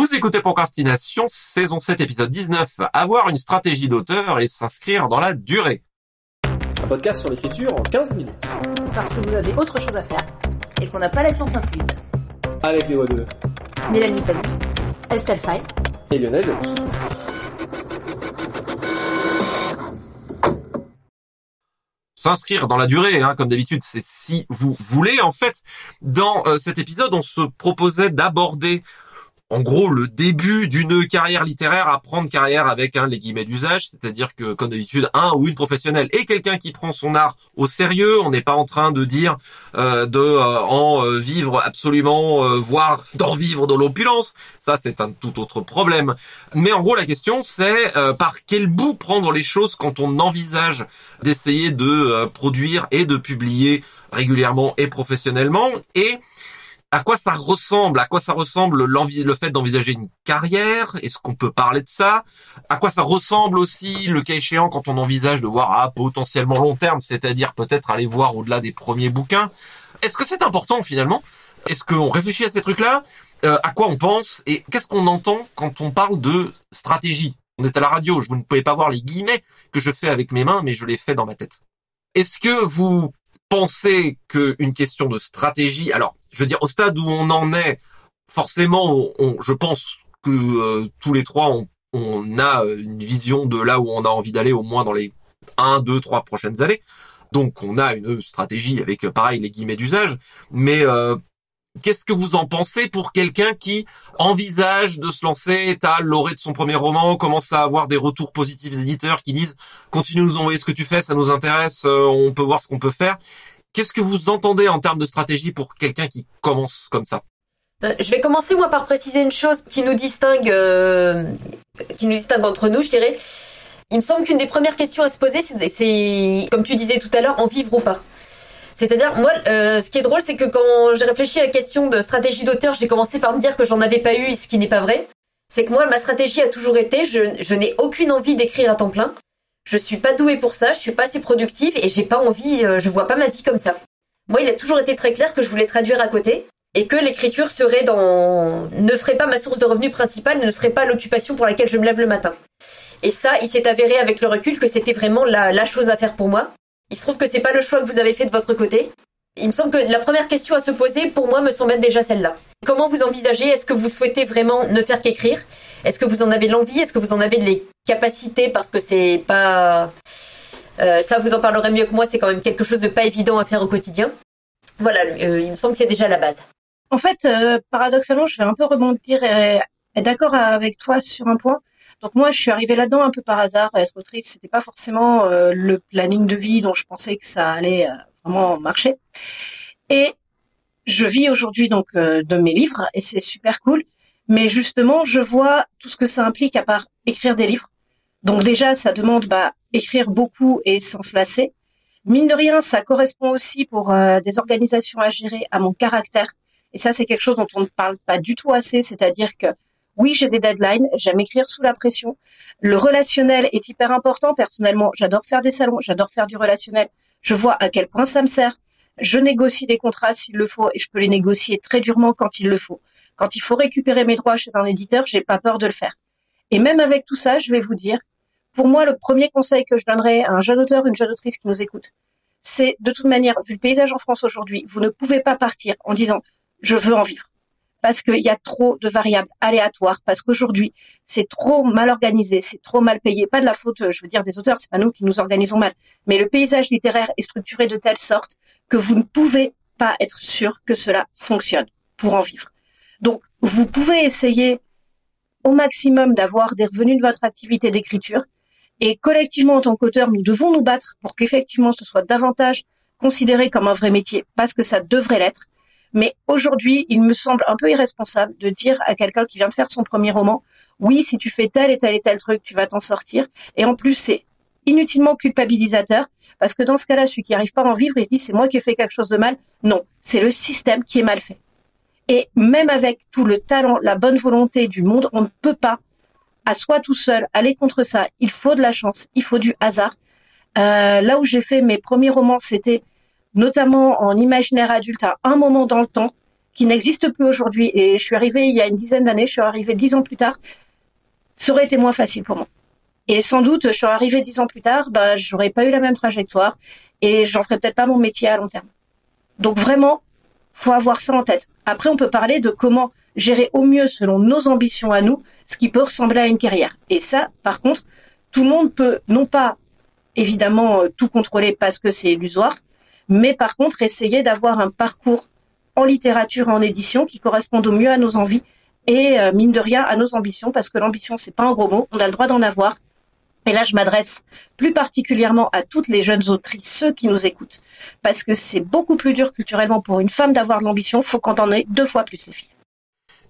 Vous écoutez Procrastination, saison 7, épisode 19. Avoir une stratégie d'auteur et s'inscrire dans la durée. Un podcast sur l'écriture en 15 minutes. Parce que vous avez autre chose à faire et qu'on n'a pas la science incluse. Avec les voix de Mélanie Pazzi, Estelle Fay et Lionel s'inscrire dans la durée, hein, comme d'habitude, c'est si vous voulez. En fait, dans euh, cet épisode, on se proposait d'aborder en gros le début d'une carrière littéraire, apprendre carrière avec hein, les guillemets d'usage, c'est-à-dire que comme d'habitude un ou une professionnelle est quelqu'un qui prend son art au sérieux. On n'est pas en train de dire euh, de euh, en euh, vivre absolument, voire d'en vivre dans l'opulence. Ça c'est un tout autre problème. Mais en gros la question c'est par quel bout prendre les choses quand on envisage d'essayer de produire et de publier régulièrement et professionnellement et à quoi ça ressemble? À quoi ça ressemble le fait d'envisager une carrière? Est-ce qu'on peut parler de ça? À quoi ça ressemble aussi, le cas échéant, quand on envisage de voir à potentiellement long terme, c'est-à-dire peut-être aller voir au-delà des premiers bouquins? Est-ce que c'est important finalement? Est-ce qu'on réfléchit à ces trucs-là? Euh, À quoi on pense? Et qu'est-ce qu'on entend quand on parle de stratégie? On est à la radio, vous ne pouvez pas voir les guillemets que je fais avec mes mains, mais je les fais dans ma tête. Est-ce que vous pensez qu'une question de stratégie, alors je veux dire au stade où on en est, forcément, on, je pense que euh, tous les trois, on, on, a une vision de là où on a envie d'aller au moins dans les 1, 2, 3 prochaines années. Donc on a une stratégie avec pareil les guillemets d'usage, mais euh, Qu'est-ce que vous en pensez pour quelqu'un qui envisage de se lancer, est à l'orée de son premier roman, commence à avoir des retours positifs d'éditeurs qui disent continue de nous envoyer ce que tu fais, ça nous intéresse, euh, on peut voir ce qu'on peut faire. Qu'est-ce que vous entendez en termes de stratégie pour quelqu'un qui commence comme ça? Euh, je vais commencer moi par préciser une chose qui nous distingue, euh, qui nous distingue entre nous, je dirais. Il me semble qu'une des premières questions à se poser, c'est, comme tu disais tout à l'heure, en vivre ou pas. C'est-à-dire, moi, euh, ce qui est drôle, c'est que quand j'ai réfléchi à la question de stratégie d'auteur, j'ai commencé par me dire que j'en avais pas eu, ce qui n'est pas vrai. C'est que moi, ma stratégie a toujours été, je n'ai aucune envie d'écrire à temps plein. Je suis pas douée pour ça, je suis pas assez productive et j'ai pas envie, euh, je vois pas ma vie comme ça. Moi, il a toujours été très clair que je voulais traduire à côté et que l'écriture serait dans, ne serait pas ma source de revenus principale, ne serait pas l'occupation pour laquelle je me lève le matin. Et ça, il s'est avéré avec le recul que c'était vraiment la, la chose à faire pour moi. Il se trouve que c'est pas le choix que vous avez fait de votre côté. Il me semble que la première question à se poser, pour moi, me semble être déjà celle-là. Comment vous envisagez Est-ce que vous souhaitez vraiment ne faire qu'écrire? Est-ce que vous en avez l'envie? Est-ce que vous en avez les capacités? Parce que c'est pas... Euh, ça, vous en parlerez mieux que moi, c'est quand même quelque chose de pas évident à faire au quotidien. Voilà, euh, il me semble que c'est déjà la base. En fait, euh, paradoxalement, je vais un peu rebondir et être d'accord avec toi sur un point. Donc moi, je suis arrivée là-dedans un peu par hasard. Être autrice, c'était pas forcément euh, le planning de vie dont je pensais que ça allait euh, vraiment marcher. Et je vis aujourd'hui donc de mes livres et c'est super cool. Mais justement, je vois tout ce que ça implique à part écrire des livres. Donc déjà, ça demande bah, écrire beaucoup et sans se lasser. Mine de rien, ça correspond aussi pour des organisations à gérer à mon caractère. Et ça, c'est quelque chose dont on ne parle pas du tout assez. C'est-à-dire que oui, j'ai des deadlines, j'aime écrire sous la pression. Le relationnel est hyper important. Personnellement, j'adore faire des salons, j'adore faire du relationnel. Je vois à quel point ça me sert. Je négocie des contrats s'il le faut et je peux les négocier très durement quand il le faut. Quand il faut récupérer mes droits chez un éditeur, j'ai pas peur de le faire. Et même avec tout ça, je vais vous dire, pour moi, le premier conseil que je donnerais à un jeune auteur, une jeune autrice qui nous écoute, c'est de toute manière, vu le paysage en France aujourd'hui, vous ne pouvez pas partir en disant je veux en vivre parce qu'il y a trop de variables aléatoires, parce qu'aujourd'hui, c'est trop mal organisé, c'est trop mal payé. Pas de la faute, je veux dire, des auteurs, c'est pas nous qui nous organisons mal. Mais le paysage littéraire est structuré de telle sorte que vous ne pouvez pas être sûr que cela fonctionne pour en vivre. Donc, vous pouvez essayer au maximum d'avoir des revenus de votre activité d'écriture. Et collectivement, en tant qu'auteur, nous devons nous battre pour qu'effectivement ce soit davantage considéré comme un vrai métier, parce que ça devrait l'être. Mais aujourd'hui, il me semble un peu irresponsable de dire à quelqu'un qui vient de faire son premier roman, oui, si tu fais tel et tel et tel truc, tu vas t'en sortir. Et en plus, c'est inutilement culpabilisateur, parce que dans ce cas-là, celui qui n'arrive pas à en vivre, il se dit, c'est moi qui ai fait quelque chose de mal. Non, c'est le système qui est mal fait. Et même avec tout le talent, la bonne volonté du monde, on ne peut pas, à soi tout seul, aller contre ça. Il faut de la chance, il faut du hasard. Euh, là où j'ai fait mes premiers romans, c'était notamment en imaginaire adulte, à un moment dans le temps, qui n'existe plus aujourd'hui. Et je suis arrivée il y a une dizaine d'années, je suis arrivée dix ans plus tard, ça aurait été moins facile pour moi. Et sans doute, je suis arrivée dix ans plus tard, bah, j'aurais pas eu la même trajectoire et j'en ferais peut-être pas mon métier à long terme. Donc vraiment, faut avoir ça en tête. Après, on peut parler de comment gérer au mieux selon nos ambitions à nous, ce qui peut ressembler à une carrière. Et ça, par contre, tout le monde peut non pas évidemment euh, tout contrôler parce que c'est illusoire, mais par contre essayer d'avoir un parcours en littérature en édition qui corresponde au mieux à nos envies et euh, mine de rien à nos ambitions parce que l'ambition c'est pas un gros mot, on a le droit d'en avoir. Et là, je m'adresse plus particulièrement à toutes les jeunes autrices, ceux qui nous écoutent, parce que c'est beaucoup plus dur culturellement pour une femme d'avoir de l'ambition. Faut qu'on en ait deux fois plus les filles.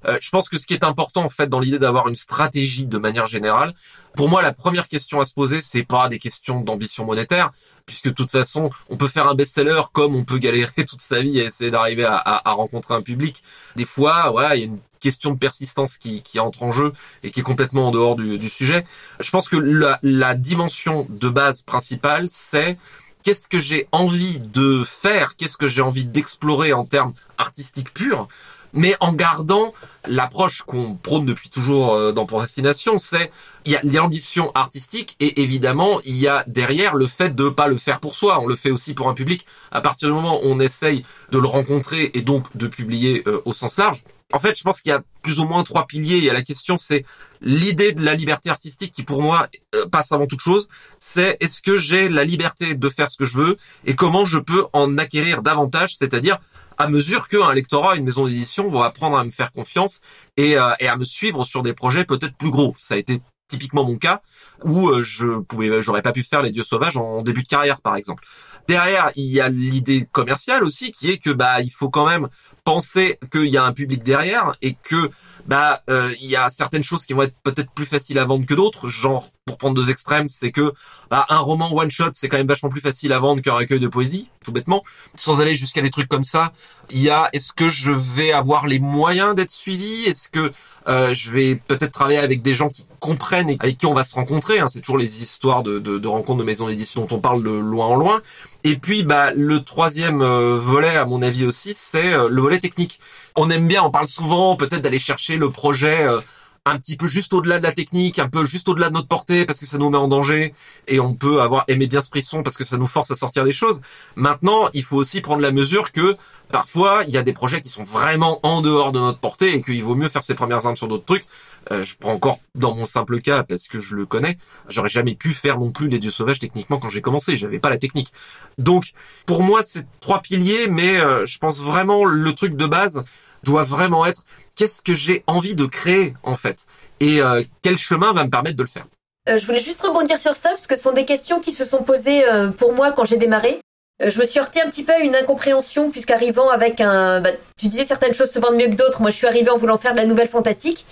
Euh, je pense que ce qui est important en fait dans l'idée d'avoir une stratégie de manière générale, pour moi la première question à se poser c'est pas des questions d'ambition monétaire, puisque de toute façon on peut faire un best-seller comme on peut galérer toute sa vie à essayer d'arriver à, à, rencontrer un public. Des fois, ouais, il y a une question de persistance qui, qui entre en jeu et qui est complètement en dehors du, sujet. Je pense que la, la dimension de base principale c'est qu'est-ce que j'ai envie de faire, qu'est-ce que j'ai envie d'explorer en termes artistiques purs mais en gardant l'approche qu'on prône depuis toujours euh, dans Procrastination, c'est il y a l'ambition artistique et évidemment il y a derrière le fait de pas le faire pour soi, on le fait aussi pour un public. À partir du moment où on essaye de le rencontrer et donc de publier euh, au sens large. En fait, je pense qu'il y a plus ou moins trois piliers. Il y a la question, c'est l'idée de la liberté artistique qui, pour moi, euh, passe avant toute chose. C'est est-ce que j'ai la liberté de faire ce que je veux et comment je peux en acquérir davantage, c'est-à-dire à mesure qu'un lectorat, une maison d'édition vont apprendre à me faire confiance et, euh, et à me suivre sur des projets peut-être plus gros. Ça a été typiquement mon cas où euh, je pouvais j'aurais pas pu faire les dieux sauvages en début de carrière par exemple. Derrière, il y a l'idée commerciale aussi qui est que bah il faut quand même penser qu'il y a un public derrière et que bah euh, il y a certaines choses qui vont être peut-être plus faciles à vendre que d'autres, genre pour prendre deux extrêmes, c'est que bah, un roman one shot c'est quand même vachement plus facile à vendre qu'un recueil de poésie, tout bêtement. Sans aller jusqu'à des trucs comme ça, il y a est-ce que je vais avoir les moyens d'être suivi? Est-ce que euh, je vais peut-être travailler avec des gens qui comprennent et avec qui on va se rencontrer? Hein. C'est toujours les histoires de, de, de rencontres de maisons d'édition dont on parle de loin en loin. Et puis, bah, le troisième euh, volet, à mon avis aussi, c'est euh, le volet technique. On aime bien, on parle souvent peut-être d'aller chercher le projet euh, un petit peu juste au-delà de la technique, un peu juste au-delà de notre portée parce que ça nous met en danger et on peut avoir aimé bien ce frisson parce que ça nous force à sortir les choses. Maintenant, il faut aussi prendre la mesure que parfois il y a des projets qui sont vraiment en dehors de notre portée et qu'il vaut mieux faire ses premières armes sur d'autres trucs euh, je prends encore dans mon simple cas parce que je le connais. J'aurais jamais pu faire non plus les dieux sauvages techniquement quand j'ai commencé. J'avais pas la technique. Donc, pour moi, c'est trois piliers, mais euh, je pense vraiment le truc de base doit vraiment être qu'est-ce que j'ai envie de créer en fait? Et euh, quel chemin va me permettre de le faire? je voulais juste rebondir sur ça parce que ce sont des questions qui se sont posées pour moi quand j'ai démarré. je me suis heurté un petit peu à une incompréhension puisqu'arrivant avec un, bah, tu disais certaines choses se vendent mieux que d'autres. Moi, je suis arrivée en voulant faire de la nouvelle fantastique.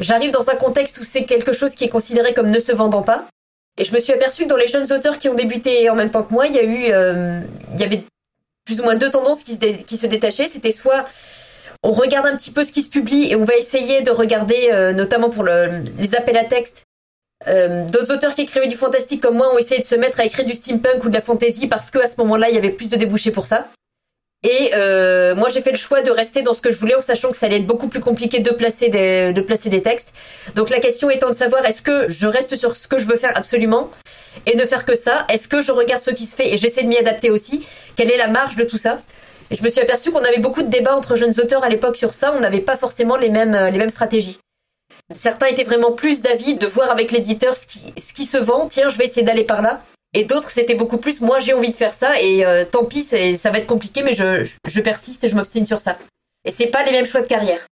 J'arrive dans un contexte où c'est quelque chose qui est considéré comme ne se vendant pas. Et je me suis aperçu que dans les jeunes auteurs qui ont débuté en même temps que moi, il y a eu, euh, il y avait plus ou moins deux tendances qui se, qui se détachaient. C'était soit on regarde un petit peu ce qui se publie et on va essayer de regarder, euh, notamment pour le, les appels à texte, euh, d'autres auteurs qui écrivaient du fantastique comme moi ont essayé de se mettre à écrire du steampunk ou de la fantasy parce que à ce moment-là il y avait plus de débouchés pour ça. Et euh, moi, j'ai fait le choix de rester dans ce que je voulais en sachant que ça allait être beaucoup plus compliqué de placer des, de placer des textes. Donc la question étant de savoir est-ce que je reste sur ce que je veux faire absolument et ne faire que ça? Est-ce que je regarde ce qui se fait et j'essaie de m'y adapter aussi? Quelle est la marge de tout ça? Et je me suis aperçu qu'on avait beaucoup de débats entre jeunes auteurs à l'époque sur ça. On n'avait pas forcément les mêmes, les mêmes stratégies. Certains étaient vraiment plus d'avis de voir avec l'éditeur ce qui, ce qui se vend. Tiens, je vais essayer d'aller par là. Et d'autres, c'était beaucoup plus, moi j'ai envie de faire ça et euh, tant pis, ça va être compliqué, mais je, je persiste et je m'obstine sur ça. Et c'est pas les mêmes choix de carrière.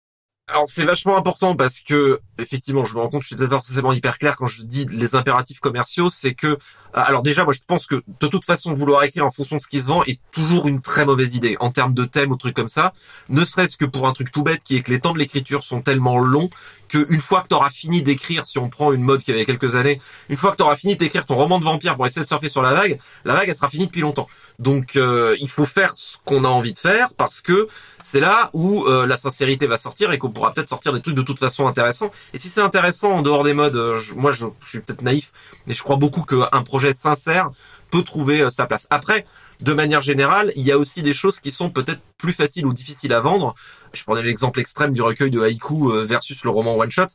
Alors c'est vachement important parce que effectivement, je me rends compte, je suis peut-être forcément hyper clair quand je dis les impératifs commerciaux, c'est que euh, alors déjà moi je pense que de toute façon vouloir écrire en fonction de ce qui se vend est toujours une très mauvaise idée en termes de thème ou trucs comme ça, ne serait-ce que pour un truc tout bête qui est que les temps de l'écriture sont tellement longs qu'une fois que tu auras fini d'écrire, si on prend une mode qui avait quelques années, une fois que tu auras fini d'écrire ton roman de vampire pour essayer de surfer sur la vague, la vague elle sera finie depuis longtemps. Donc euh, il faut faire ce qu'on a envie de faire parce que c'est là où euh, la sincérité va sortir et qu'on pourra peut-être sortir des trucs de toute façon intéressants. Et si c'est intéressant en dehors des modes, euh, moi je, je suis peut-être naïf, mais je crois beaucoup qu'un projet sincère peut trouver sa place. Après, de manière générale, il y a aussi des choses qui sont peut-être plus faciles ou difficiles à vendre. Je prenais l'exemple extrême du recueil de haïku euh, versus le roman one shot.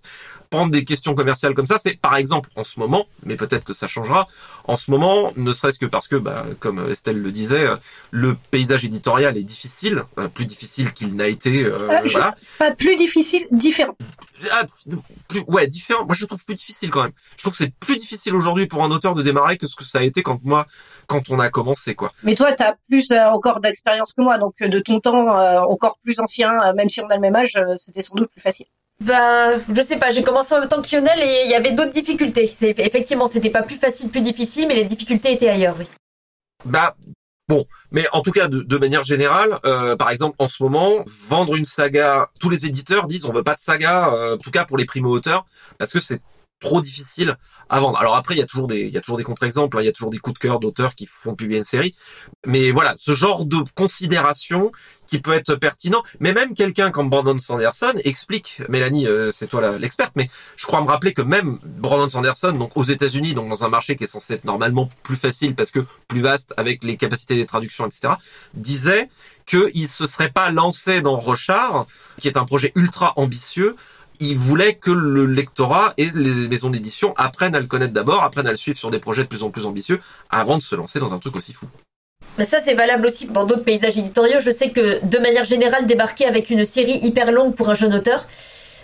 Prendre des questions commerciales comme ça, c'est par exemple en ce moment, mais peut-être que ça changera. En ce moment, ne serait-ce que parce que, bah, comme Estelle le disait, euh, le paysage éditorial est difficile, plus difficile qu'il n'a été. Euh, voilà. Pas plus difficile, différent. Ah, ouais, différent. Moi, je trouve plus difficile quand même. Je trouve que c'est plus difficile aujourd'hui pour un auteur de démarrer que ce que ça a été quand moi, quand on a commencé, quoi. Mais toi, tu as plus euh, encore d'expérience que moi, donc euh, de ton temps euh, encore plus ancien, même si on a le même âge, c'était sans doute plus facile. Bah, je sais pas, j'ai commencé en même temps que Lionel et il y avait d'autres difficultés. C'est, effectivement, c'était pas plus facile, plus difficile, mais les difficultés étaient ailleurs, oui. Bah, Bon, mais en tout cas, de, manière générale, euh, par exemple, en ce moment, vendre une saga, tous les éditeurs disent on veut pas de saga, euh, en tout cas pour les primo-auteurs, parce que c'est trop difficile à vendre. Alors après, il y a toujours des, il y a toujours des contre-exemples, hein. il y a toujours des coups de cœur d'auteurs qui font publier une série. Mais voilà, ce genre de considération qui peut être pertinent, mais même quelqu'un comme Brandon Sanderson explique, Mélanie, euh, c'est toi l'experte, mais je crois me rappeler que même Brandon Sanderson, donc aux États-Unis, donc dans un marché qui est censé être normalement plus facile parce que plus vaste avec les capacités des traductions, etc., disait qu'il se serait pas lancé dans Rochard, qui est un projet ultra ambitieux, il voulait que le lectorat et les maisons d'édition apprennent à le connaître d'abord, apprennent à le suivre sur des projets de plus en plus ambitieux, avant de se lancer dans un truc aussi fou. Mais ça, c'est valable aussi dans d'autres paysages éditoriaux. Je sais que, de manière générale, débarquer avec une série hyper longue pour un jeune auteur,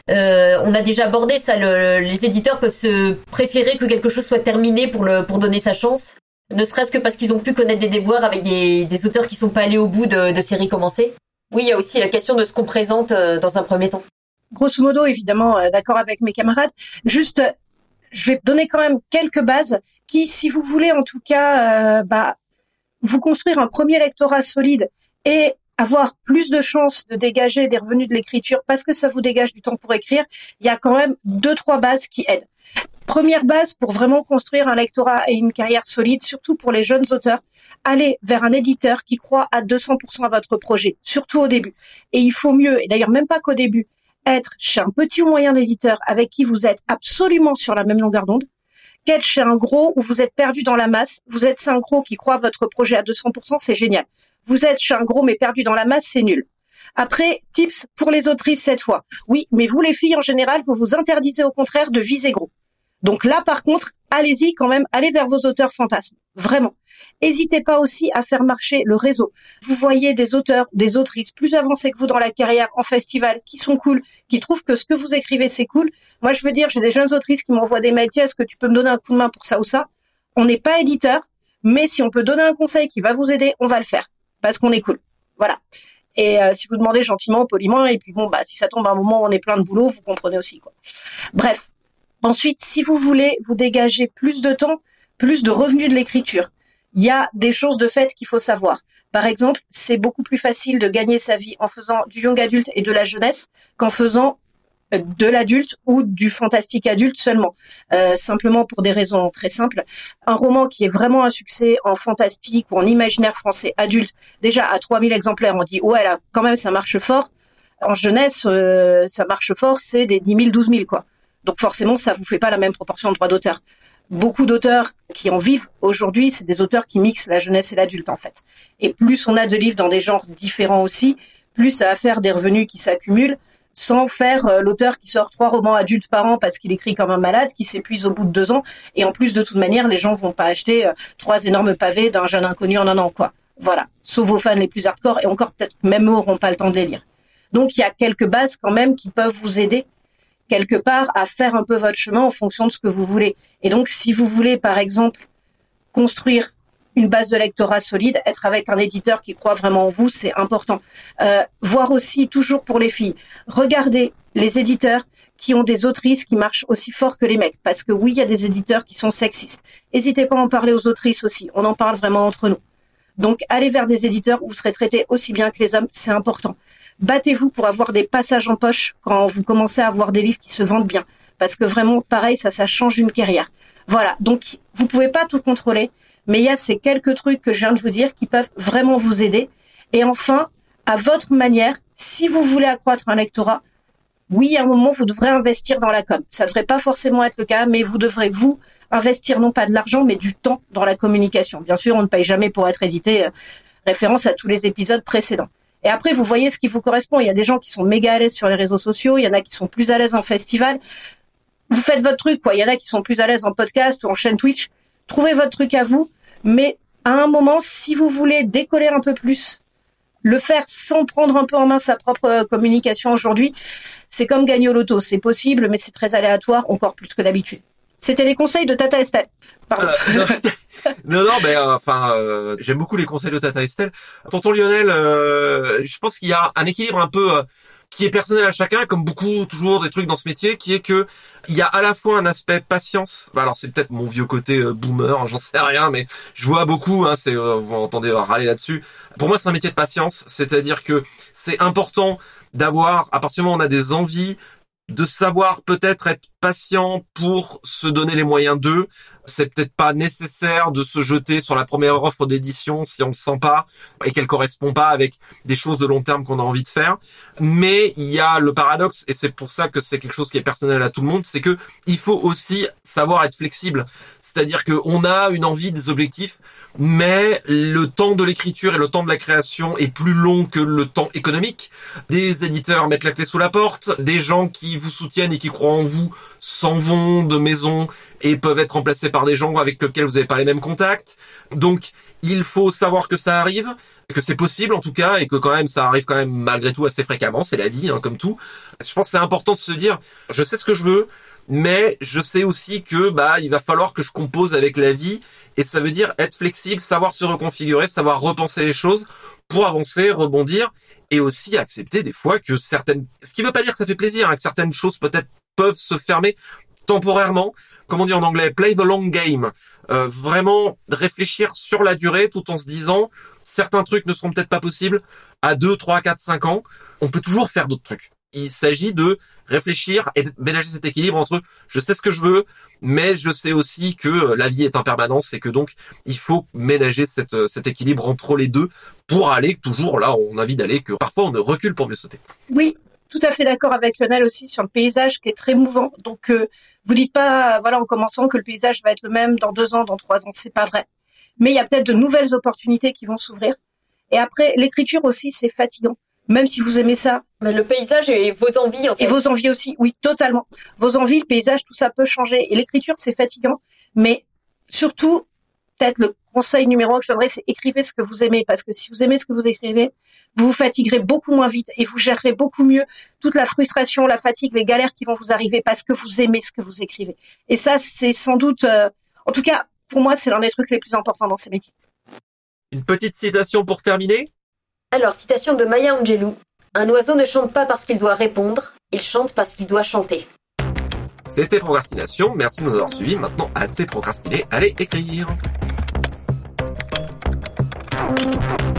euh, on a déjà abordé ça. les éditeurs peuvent se préférer que quelque chose soit terminé pour le pour donner sa chance, ne serait-ce que parce qu'ils ont pu connaître des déboires avec des, des auteurs qui sont pas allés au bout de, de séries commencées. Oui, il y a aussi la question de ce qu'on présente euh, dans un premier temps grosso modo, évidemment, euh, d'accord avec mes camarades. Juste, je vais donner quand même quelques bases qui, si vous voulez, en tout cas, euh, bah, vous construire un premier lectorat solide et avoir plus de chances de dégager des revenus de l'écriture parce que ça vous dégage du temps pour écrire, il y a quand même deux, trois bases qui aident. Première base pour vraiment construire un lectorat et une carrière solide, surtout pour les jeunes auteurs, allez vers un éditeur qui croit à 200% à votre projet, surtout au début. Et il faut mieux, et d'ailleurs même pas qu'au début, être chez un petit ou moyen éditeur avec qui vous êtes absolument sur la même longueur d'onde qu'être chez un gros où vous êtes perdu dans la masse. Vous êtes chez un gros qui croit votre projet à 200%, c'est génial. Vous êtes chez un gros mais perdu dans la masse, c'est nul. Après, tips pour les autrices cette fois. Oui, mais vous les filles en général, vous vous interdisez au contraire de viser gros. Donc là, par contre, allez-y quand même, allez vers vos auteurs fantasmes. Vraiment. N'hésitez pas aussi à faire marcher le réseau. Vous voyez des auteurs, des autrices plus avancés que vous dans la carrière en festival, qui sont cool, qui trouvent que ce que vous écrivez c'est cool. Moi, je veux dire, j'ai des jeunes autrices qui m'envoient des mails, tiens, est-ce que tu peux me donner un coup de main pour ça ou ça? On n'est pas éditeur, mais si on peut donner un conseil qui va vous aider, on va le faire parce qu'on est cool. Voilà. Et euh, si vous demandez gentiment, poliment, et puis bon, bah si ça tombe à un moment où on est plein de boulot, vous comprenez aussi quoi. Bref. Ensuite, si vous voulez vous dégager plus de temps, plus de revenus de l'écriture, il y a des choses de fait qu'il faut savoir. Par exemple, c'est beaucoup plus facile de gagner sa vie en faisant du young adulte et de la jeunesse qu'en faisant euh, de l'adulte ou du fantastique adulte seulement. Euh, simplement pour des raisons très simples. Un roman qui est vraiment un succès en fantastique ou en imaginaire français adulte, déjà à 3000 exemplaires, on dit ouais là quand même ça marche fort. En jeunesse, euh, ça marche fort, c'est des 10 000, 12 000 quoi. Donc forcément, ça vous fait pas la même proportion de droits d'auteur beaucoup d'auteurs qui en vivent aujourd'hui, c'est des auteurs qui mixent la jeunesse et l'adulte en fait. Et plus on a de livres dans des genres différents aussi, plus ça va faire des revenus qui s'accumulent sans faire euh, l'auteur qui sort trois romans adultes par an parce qu'il écrit comme un malade, qui s'épuise au bout de deux ans. Et en plus, de toute manière, les gens vont pas acheter euh, trois énormes pavés d'un jeune inconnu en un an, quoi. Voilà. Sauf vos fans les plus hardcore, et encore peut-être même eux n'auront pas le temps de les lire. Donc il y a quelques bases quand même qui peuvent vous aider quelque part à faire un peu votre chemin en fonction de ce que vous voulez. Et donc, si vous voulez, par exemple, construire une base de lectorat solide, être avec un éditeur qui croit vraiment en vous, c'est important. Euh, voir aussi, toujours pour les filles, regardez les éditeurs qui ont des autrices qui marchent aussi fort que les mecs. Parce que oui, il y a des éditeurs qui sont sexistes. N'hésitez pas à en parler aux autrices aussi. On en parle vraiment entre nous. Donc, allez vers des éditeurs où vous serez traités aussi bien que les hommes, c'est important battez-vous pour avoir des passages en poche quand vous commencez à avoir des livres qui se vendent bien. Parce que vraiment, pareil, ça, ça change une carrière. Voilà. Donc, vous pouvez pas tout contrôler, mais il y a ces quelques trucs que je viens de vous dire qui peuvent vraiment vous aider. Et enfin, à votre manière, si vous voulez accroître un lectorat, oui, à un moment, vous devrez investir dans la com. Ça ne devrait pas forcément être le cas, mais vous devrez, vous, investir non pas de l'argent, mais du temps dans la communication. Bien sûr, on ne paye jamais pour être édité. Euh, référence à tous les épisodes précédents. Et après, vous voyez ce qui vous correspond. Il y a des gens qui sont méga à l'aise sur les réseaux sociaux. Il y en a qui sont plus à l'aise en festival. Vous faites votre truc, quoi. Il y en a qui sont plus à l'aise en podcast ou en chaîne Twitch. Trouvez votre truc à vous. Mais à un moment, si vous voulez décoller un peu plus, le faire sans prendre un peu en main sa propre euh, communication aujourd'hui, c'est comme gagner au loto. C'est possible, mais c'est très aléatoire, encore plus que d'habitude. C'était les conseils de Tata Estelle. Euh, non, non, mais euh, enfin, j'aime beaucoup les conseils de Tata Estelle. Tonton Lionel, je pense qu'il y a un équilibre un peu qui est personnel à chacun, comme beaucoup toujours des trucs dans ce métier, qui est que il y a à la fois un aspect patience. Bah, alors c'est peut-être mon vieux côté boomer, j'en sais rien, mais je vois beaucoup. Hein, c'est vous entendez râler là-dessus. Pour moi, c'est un métier de patience, c'est-à-dire que c'est important d'avoir, à partir du moment où on a des envies, de savoir peut-être être patient pour se donner les moyens d'eux. C'est peut-être pas nécessaire de se jeter sur la première offre d'édition si on ne sent pas et qu'elle correspond pas avec des choses de long terme qu'on a envie de faire. Mais il y a le paradoxe et c'est pour ça que c'est quelque chose qui est personnel à tout le monde, c'est que il faut aussi savoir être flexible. C'est-à-dire qu'on a une envie des objectifs, mais le temps de l'écriture et le temps de la création est plus long que le temps économique. Des éditeurs mettent la clé sous la porte, des gens vous soutiennent et qui croient en vous s'en vont de maison et peuvent être remplacés par des gens avec lesquels vous n'avez pas les mêmes contacts. Donc, il faut savoir que ça arrive, que c'est possible en tout cas, et que quand même ça arrive quand même malgré tout assez fréquemment. C'est la vie, hein, comme tout. Je pense que c'est important de se dire, je sais ce que je veux, mais je sais aussi que bah il va falloir que je compose avec la vie, et ça veut dire être flexible, savoir se reconfigurer, savoir repenser les choses pour avancer, rebondir, et aussi accepter des fois que certaines, ce qui veut pas dire que ça fait plaisir, hein, que certaines choses peut-être peuvent se fermer temporairement. Comment dire en anglais? Play the long game. Euh, vraiment réfléchir sur la durée tout en se disant certains trucs ne seront peut-être pas possibles à 2, 3, 4, 5 ans. On peut toujours faire d'autres trucs. Il s'agit de réfléchir et de ménager cet équilibre entre je sais ce que je veux, mais je sais aussi que la vie est impermanence et que donc il faut ménager cette, cet équilibre entre les deux pour aller toujours là où on a envie d'aller, que parfois on ne recule pour mieux sauter. Oui, tout à fait d'accord avec Lionel aussi sur le paysage qui est très mouvant. Donc, euh, vous dites pas, voilà, en commençant que le paysage va être le même dans deux ans, dans trois ans. C'est pas vrai. Mais il y a peut-être de nouvelles opportunités qui vont s'ouvrir. Et après, l'écriture aussi, c'est fatigant. Même si vous aimez ça. Mais le paysage et vos envies, en fait. Et vos envies aussi, oui, totalement. Vos envies, le paysage, tout ça peut changer. Et l'écriture, c'est fatigant. Mais surtout, peut-être le conseil numéro un que je donnerais, c'est écrivez ce que vous aimez. Parce que si vous aimez ce que vous écrivez, vous vous fatiguerez beaucoup moins vite et vous gérerez beaucoup mieux toute la frustration, la fatigue, les galères qui vont vous arriver parce que vous aimez ce que vous écrivez. Et ça, c'est sans doute, euh, en tout cas, pour moi, c'est l'un des trucs les plus importants dans ces métiers. Une petite citation pour terminer? Alors, citation de Maya Angelou. Un oiseau ne chante pas parce qu'il doit répondre, il chante parce qu'il doit chanter. C'était Procrastination, merci de nous avoir suivis. Maintenant, assez procrastiné, allez écrire. Thank you.